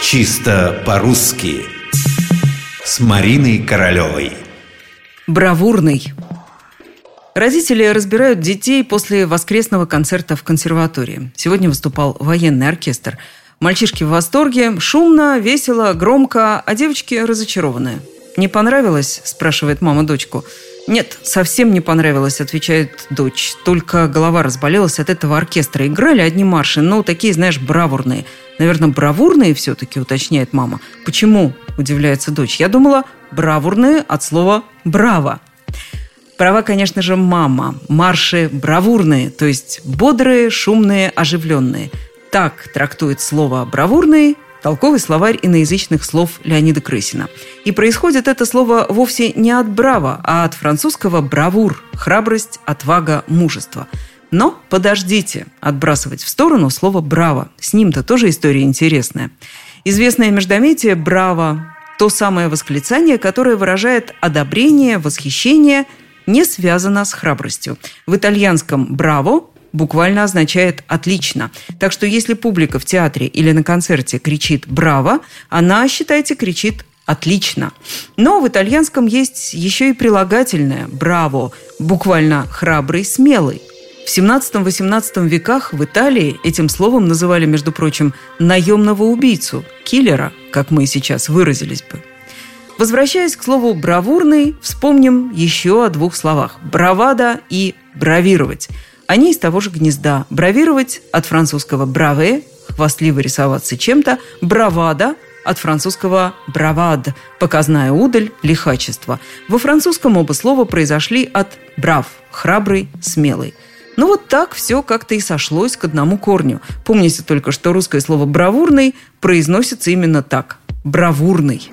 Чисто по-русски С Мариной Королевой Бравурный Родители разбирают детей после воскресного концерта в консерватории. Сегодня выступал военный оркестр. Мальчишки в восторге, шумно, весело, громко, а девочки разочарованные. «Не понравилось?» – спрашивает мама дочку. «Нет, совсем не понравилось», – отвечает дочь. «Только голова разболелась от этого оркестра. Играли одни марши, но такие, знаешь, бравурные». «Наверное, бравурные все-таки», – уточняет мама. «Почему?» – удивляется дочь. «Я думала, бравурные от слова «браво». Права, конечно же, мама. Марши бравурные, то есть бодрые, шумные, оживленные. Так трактует слово «бравурный» толковый словарь иноязычных слов Леонида Крысина. И происходит это слово вовсе не от «браво», а от французского «бравур» – храбрость, отвага, мужество. Но подождите, отбрасывать в сторону слово «браво». С ним-то тоже история интересная. Известное междометие «браво» – то самое восклицание, которое выражает одобрение, восхищение, не связано с храбростью. В итальянском «браво» буквально означает «отлично». Так что если публика в театре или на концерте кричит «браво», она, считайте, кричит «отлично». Но в итальянском есть еще и прилагательное «браво», буквально «храбрый», «смелый». В 17-18 веках в Италии этим словом называли, между прочим, наемного убийцу, киллера, как мы сейчас выразились бы. Возвращаясь к слову «бравурный», вспомним еще о двух словах – «бравада» и «бравировать». Они из того же гнезда. Бравировать от французского «браве» – хвастливо рисоваться чем-то, «бравада» от французского «бравад» – показная удаль, лихачество. Во французском оба слова произошли от «брав» – храбрый, смелый. Ну вот так все как-то и сошлось к одному корню. Помните только, что русское слово «бравурный» произносится именно так – «бравурный».